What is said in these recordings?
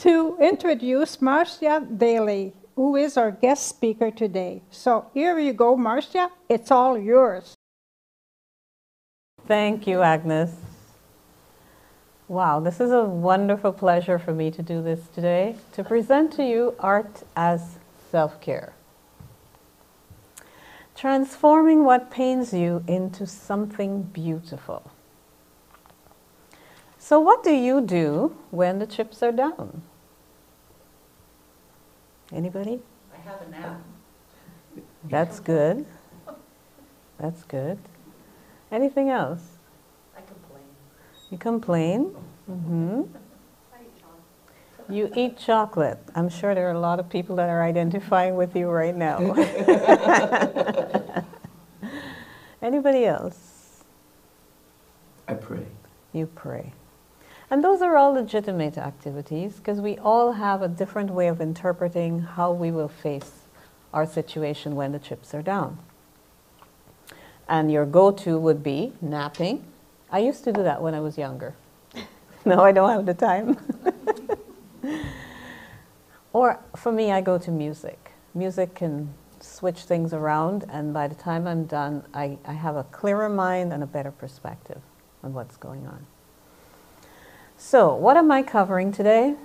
to introduce Marcia Daly, who is our guest speaker today. So here you go, Marcia. It's all yours. Thank you, Agnes. Wow, this is a wonderful pleasure for me to do this today, to present to you art as self care. Transforming what pains you into something beautiful. So, what do you do when the chips are down? Anybody? I have a nap. That's good. That's good. Anything else? I complain. You complain. Mm-hmm. You eat chocolate. I'm sure there are a lot of people that are identifying with you right now. Anybody else? I pray. You pray. And those are all legitimate activities because we all have a different way of interpreting how we will face our situation when the chips are down. And your go to would be napping. I used to do that when I was younger. no, I don't have the time. or for me, I go to music. Music can switch things around, and by the time I'm done, I, I have a clearer mind and a better perspective on what's going on. So, what am I covering today?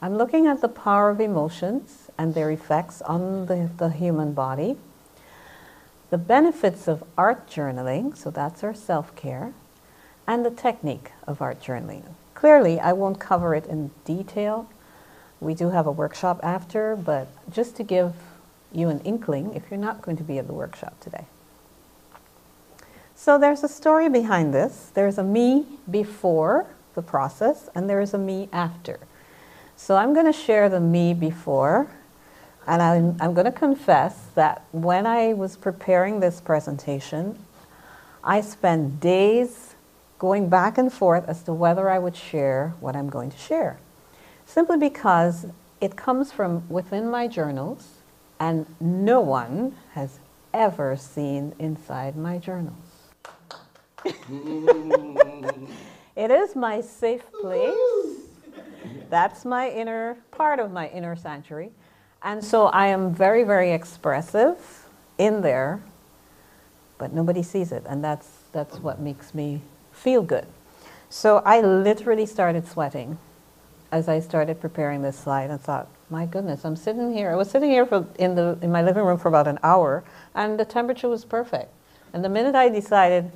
I'm looking at the power of emotions and their effects on the, the human body, the benefits of art journaling, so that's our self care, and the technique of art journaling. Clearly, I won't cover it in detail. We do have a workshop after, but just to give you an inkling if you're not going to be at the workshop today. So there's a story behind this. There's a me before the process, and there is a me after. So I'm going to share the me before, and I'm, I'm going to confess that when I was preparing this presentation, I spent days going back and forth as to whether I would share what I'm going to share. Simply because it comes from within my journals, and no one has ever seen inside my journals. it is my safe place. That's my inner part of my inner sanctuary. And so I am very, very expressive in there, but nobody sees it. And that's, that's what makes me feel good. So I literally started sweating as I started preparing this slide and thought, my goodness, I'm sitting here. I was sitting here for, in, the, in my living room for about an hour, and the temperature was perfect. And the minute I decided,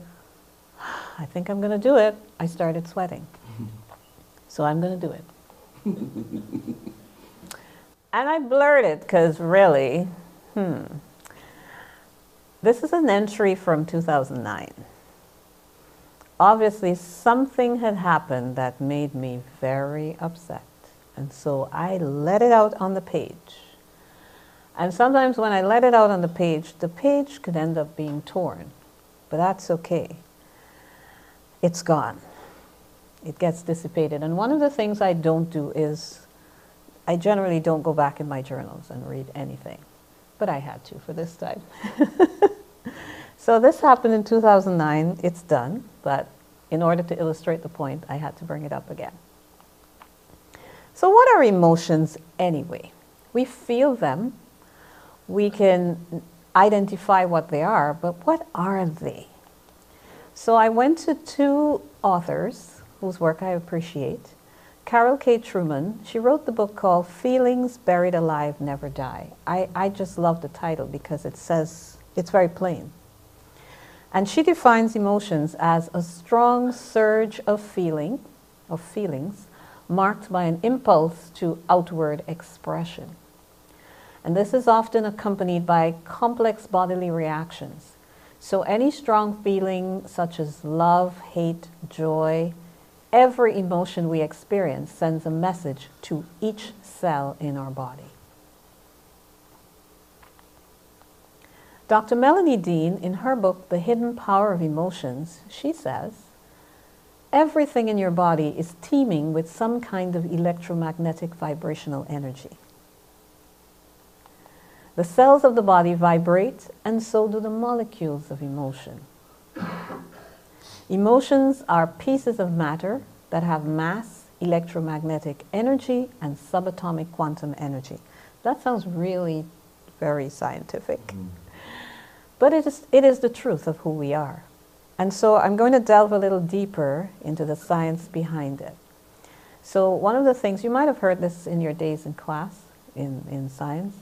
I think I'm going to do it, I started sweating. So I'm going to do it. and I blurred it because really, hmm. This is an entry from 2009. Obviously, something had happened that made me very upset. And so I let it out on the page. And sometimes when I let it out on the page, the page could end up being torn. But that's okay. It's gone. It gets dissipated. And one of the things I don't do is I generally don't go back in my journals and read anything. But I had to for this time. so this happened in 2009. It's done. But in order to illustrate the point, I had to bring it up again. So, what are emotions anyway? We feel them, we can identify what they are, but what are they? So, I went to two authors whose work I appreciate. Karol K. Truman, she wrote the book called Feelings Buried Alive Never Die. I, I just love the title because it says, it's very plain. And she defines emotions as a strong surge of feeling, of feelings, marked by an impulse to outward expression. And this is often accompanied by complex bodily reactions. So, any strong feeling, such as love, hate, joy, every emotion we experience sends a message to each cell in our body. Dr. Melanie Dean, in her book, The Hidden Power of Emotions, she says, everything in your body is teeming with some kind of electromagnetic vibrational energy. The cells of the body vibrate, and so do the molecules of emotion. Emotions are pieces of matter that have mass, electromagnetic energy, and subatomic quantum energy. That sounds really very scientific. Mm. But it is, it is the truth of who we are. And so I'm going to delve a little deeper into the science behind it. So, one of the things, you might have heard this in your days in class in, in science.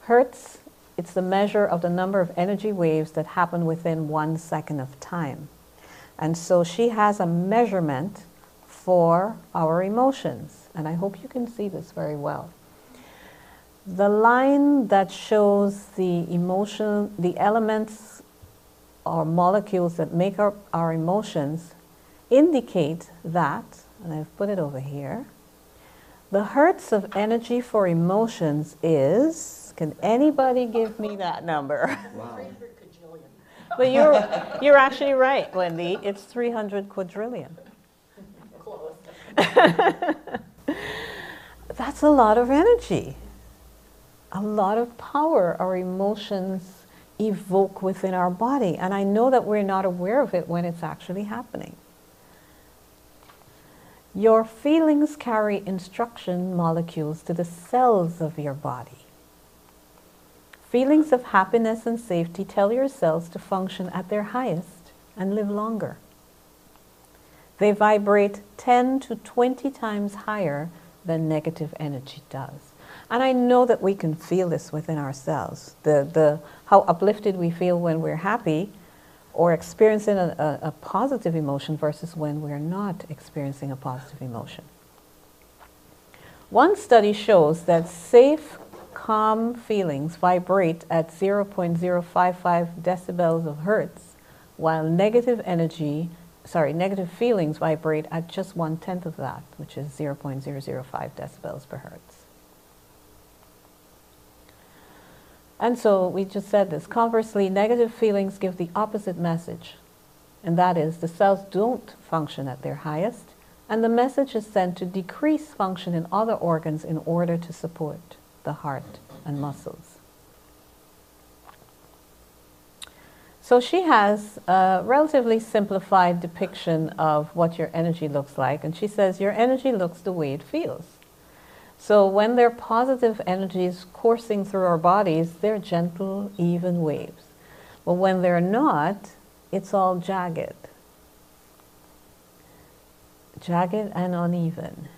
Hertz, it's the measure of the number of energy waves that happen within one second of time. And so she has a measurement for our emotions. And I hope you can see this very well. The line that shows the emotion, the elements or molecules that make up our emotions indicate that, and I've put it over here, the hertz of energy for emotions is, can anybody give me that number? Wow. But you're, you're actually right, Wendy. It's 300 quadrillion. Close. That's a lot of energy, a lot of power our emotions evoke within our body. And I know that we're not aware of it when it's actually happening. Your feelings carry instruction molecules to the cells of your body. Feelings of happiness and safety tell your cells to function at their highest and live longer. They vibrate 10 to 20 times higher than negative energy does. And I know that we can feel this within ourselves. The, the, how uplifted we feel when we're happy or experiencing a, a, a positive emotion versus when we're not experiencing a positive emotion. One study shows that safe, calm feelings vibrate at 0.055 decibels of hertz, while negative energy, sorry, negative feelings vibrate at just one tenth of that, which is 0.005 decibels per hertz. And so we just said this. Conversely, negative feelings give the opposite message, and that is the cells don't function at their highest, and the message is sent to decrease function in other organs in order to support the heart and muscles. So she has a relatively simplified depiction of what your energy looks like, and she says your energy looks the way it feels. So when there are positive energies coursing through our bodies, they're gentle, even waves. But when they're not, it's all jagged. Jagged and uneven.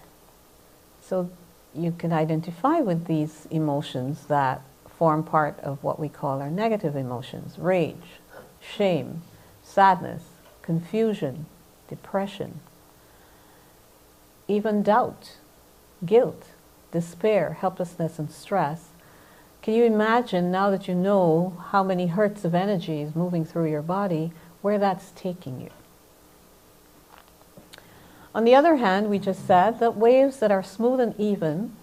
So you can identify with these emotions that form part of what we call our negative emotions rage, shame, sadness, confusion, depression, even doubt, guilt, despair, helplessness, and stress. Can you imagine now that you know how many hertz of energy is moving through your body, where that's taking you? On the other hand, we just said that waves that are smooth and even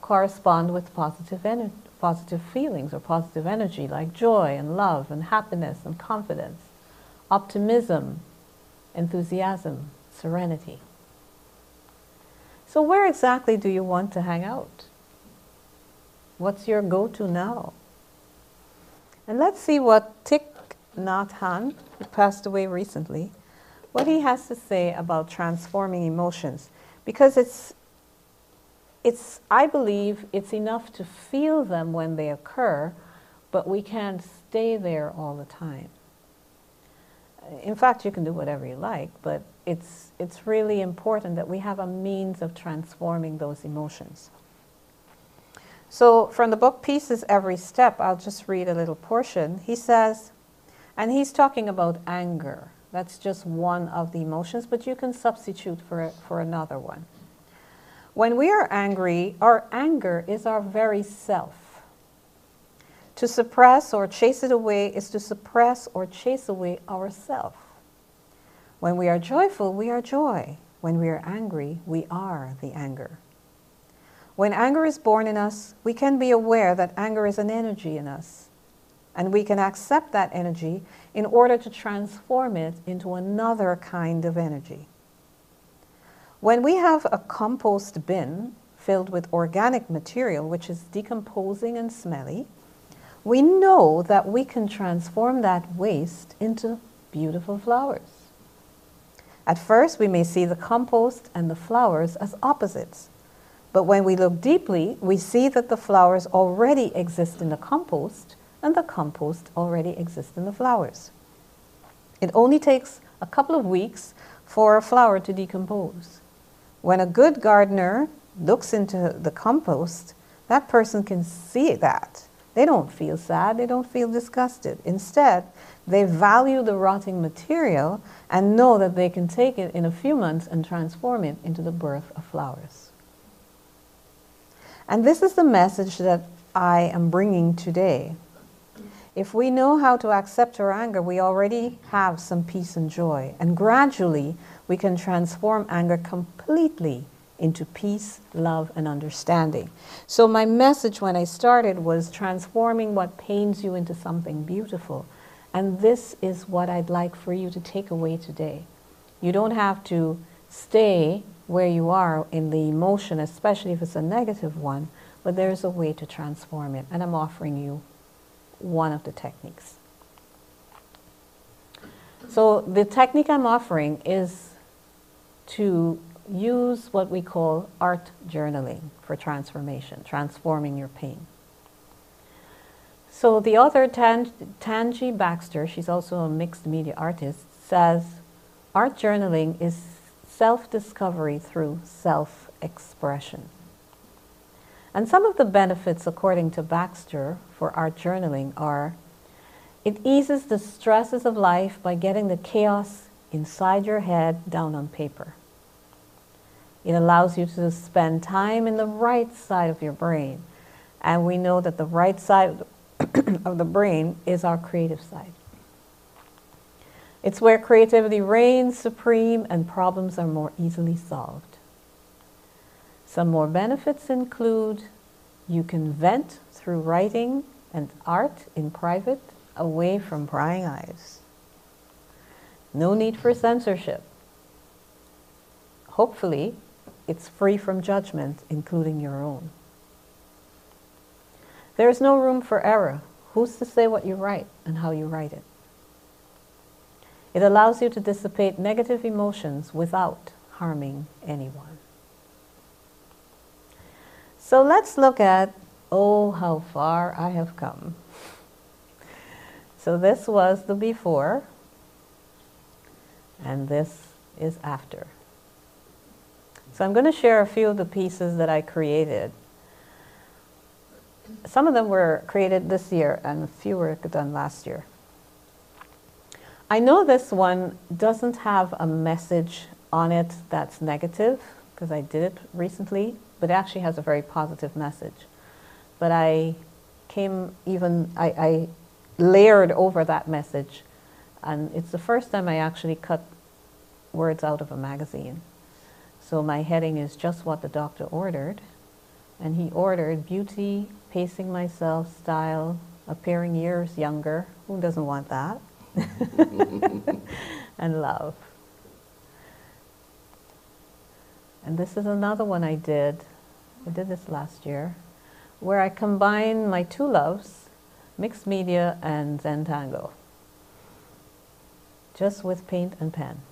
correspond with positive, ener- positive feelings or positive energy like joy and love and happiness and confidence, optimism, enthusiasm, serenity. So, where exactly do you want to hang out? What's your go to now? And let's see what Thich Nhat Hanh, who passed away recently, what he has to say about transforming emotions. Because it's, it's, I believe it's enough to feel them when they occur, but we can't stay there all the time. In fact, you can do whatever you like, but it's, it's really important that we have a means of transforming those emotions. So, from the book Peace Is Every Step, I'll just read a little portion. He says, and he's talking about anger. That's just one of the emotions, but you can substitute for, for another one. When we are angry, our anger is our very self. To suppress or chase it away is to suppress or chase away ourself. When we are joyful, we are joy. When we are angry, we are the anger. When anger is born in us, we can be aware that anger is an energy in us. And we can accept that energy in order to transform it into another kind of energy. When we have a compost bin filled with organic material, which is decomposing and smelly, we know that we can transform that waste into beautiful flowers. At first, we may see the compost and the flowers as opposites. But when we look deeply, we see that the flowers already exist in the compost and the compost already exists in the flowers. It only takes a couple of weeks for a flower to decompose. When a good gardener looks into the compost, that person can see that. They don't feel sad, they don't feel disgusted. Instead, they value the rotting material and know that they can take it in a few months and transform it into the birth of flowers. And this is the message that I am bringing today. If we know how to accept our anger, we already have some peace and joy. And gradually, we can transform anger completely into peace, love, and understanding. So, my message when I started was transforming what pains you into something beautiful. And this is what I'd like for you to take away today. You don't have to stay where you are in the emotion, especially if it's a negative one, but there's a way to transform it. And I'm offering you one of the techniques. So, the technique I'm offering is to use what we call art journaling for transformation, transforming your pain. So the author Tan- Tanji Baxter, she's also a mixed media artist, says art journaling is self-discovery through self-expression. And some of the benefits, according to Baxter, for art journaling are it eases the stresses of life by getting the chaos inside your head down on paper. It allows you to spend time in the right side of your brain. And we know that the right side of the brain is our creative side. It's where creativity reigns supreme and problems are more easily solved. Some more benefits include you can vent through writing and art in private away from prying eyes. No need for censorship. Hopefully, it's free from judgment, including your own. There is no room for error. Who's to say what you write and how you write it? It allows you to dissipate negative emotions without harming anyone. So let's look at, oh, how far I have come. So this was the before, and this is after. So I'm going to share a few of the pieces that I created. Some of them were created this year and a few were done last year. I know this one doesn't have a message on it that's negative because I did it recently, but it actually has a very positive message. But I came even, I, I layered over that message, and it's the first time I actually cut words out of a magazine. So my heading is just what the doctor ordered. And he ordered beauty, pacing myself, style, appearing years younger. Who doesn't want that? and love. And this is another one I did. I did this last year, where I combine my two loves, mixed media and Zentangle, just with paint and pen.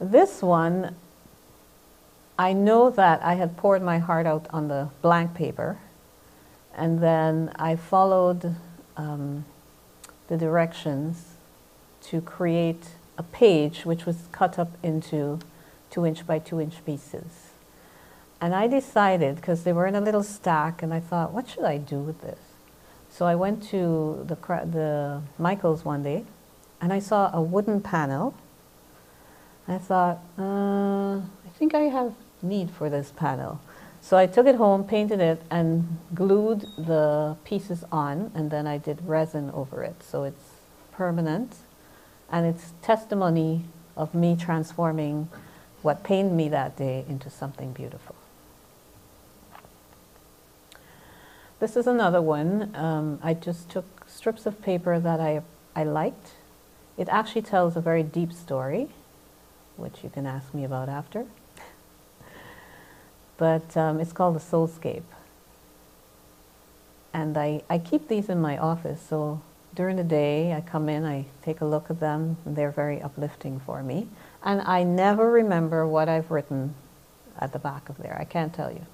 This one, I know that I had poured my heart out on the blank paper, and then I followed um, the directions to create a page which was cut up into two inch by two inch pieces. And I decided, because they were in a little stack, and I thought, what should I do with this? So I went to the, the Michaels one day, and I saw a wooden panel I thought, uh, I think I have need for this panel. So I took it home, painted it, and glued the pieces on, and then I did resin over it. So it's permanent, and it's testimony of me transforming what pained me that day into something beautiful. This is another one. Um, I just took strips of paper that I, I liked. It actually tells a very deep story which you can ask me about after. But um, it's called the Soulscape. And I, I keep these in my office, so during the day, I come in, I take a look at them, and they're very uplifting for me. And I never remember what I've written at the back of there. I can't tell you.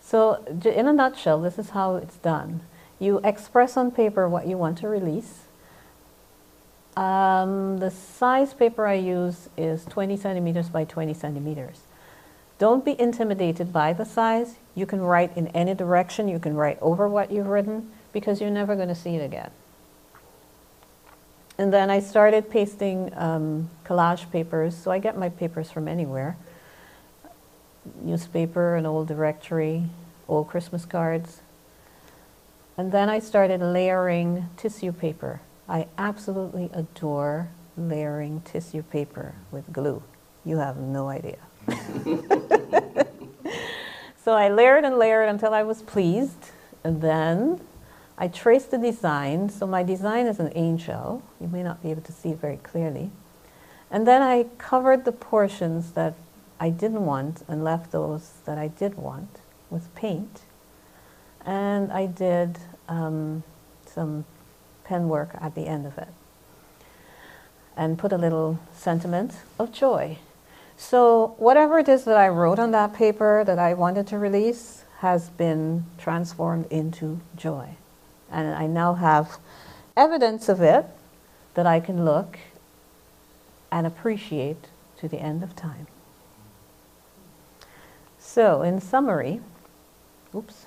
So, in a nutshell, this is how it's done. You express on paper what you want to release. Um, the size paper I use is 20 centimeters by 20 centimeters. Don't be intimidated by the size. You can write in any direction, you can write over what you've written because you're never going to see it again. And then I started pasting um, collage papers, so I get my papers from anywhere newspaper, an old directory, old Christmas cards. And then I started layering tissue paper. I absolutely adore layering tissue paper with glue. You have no idea. so I layered and layered until I was pleased. And then I traced the design. So my design is an angel. You may not be able to see it very clearly. And then I covered the portions that I didn't want and left those that I did want with paint. And I did um, some pen work at the end of it and put a little sentiment of joy. So, whatever it is that I wrote on that paper that I wanted to release has been transformed into joy. And I now have evidence of it that I can look and appreciate to the end of time. So, in summary, oops,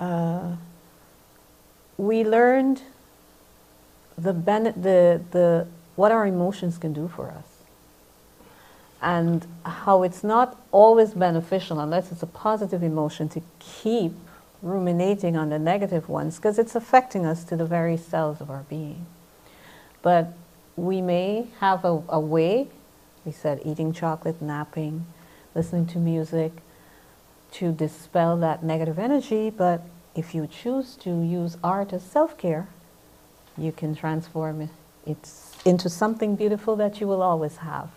uh, we learned the, the, the, what our emotions can do for us and how it's not always beneficial unless it's a positive emotion to keep ruminating on the negative ones because it's affecting us to the very cells of our being. But we may have a, a way, we said eating chocolate, napping, listening to music, to dispel that negative energy, but if you choose to use art as self care, you can transform it into something beautiful that you will always have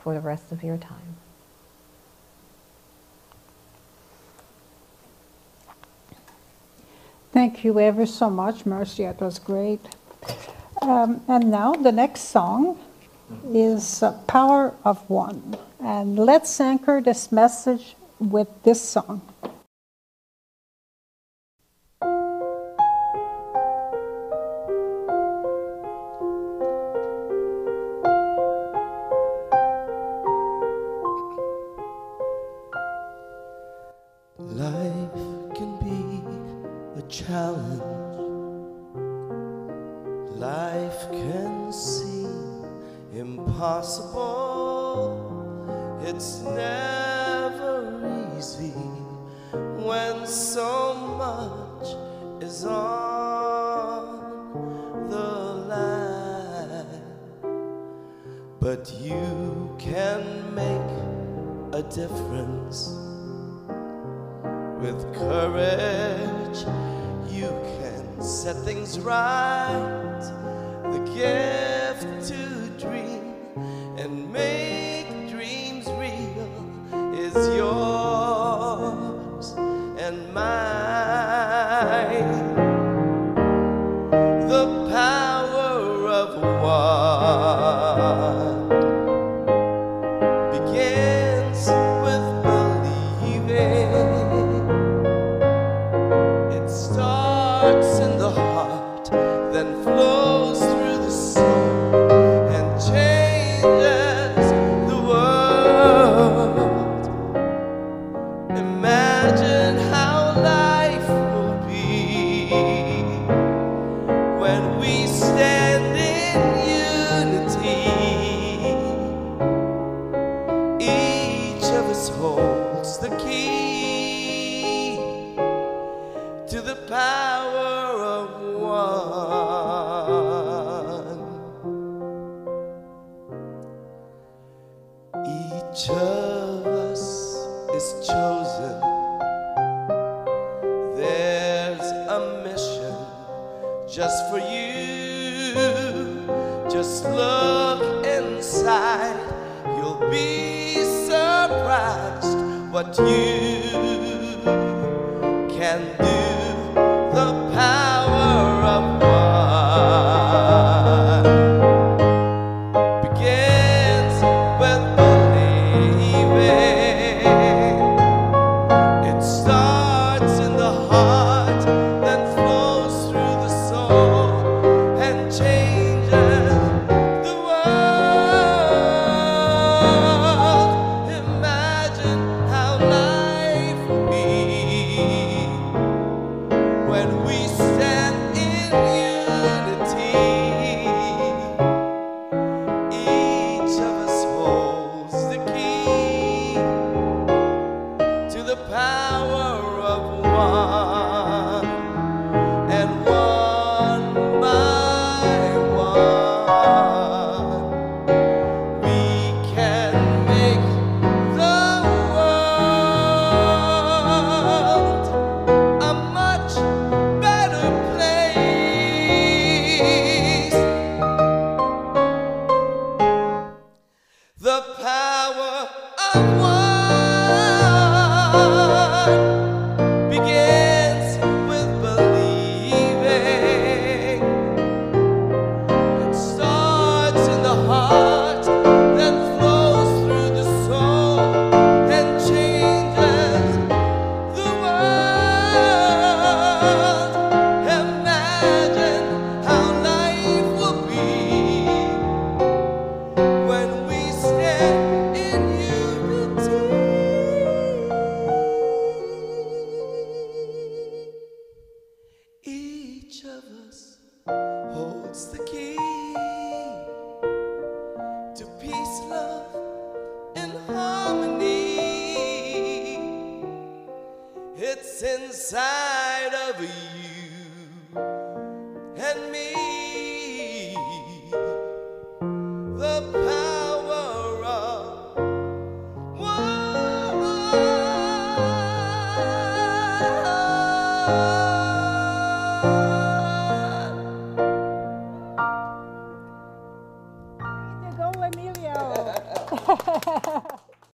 for the rest of your time. Thank you ever so much, Mercy. It was great. Um, and now the next song is uh, Power of One. And let's anchor this message with this song. So much is on the line. But you can make a difference. With courage, you can set things right. The begins Each of us is chosen. There's a mission just for you. Just look inside, you'll be surprised what you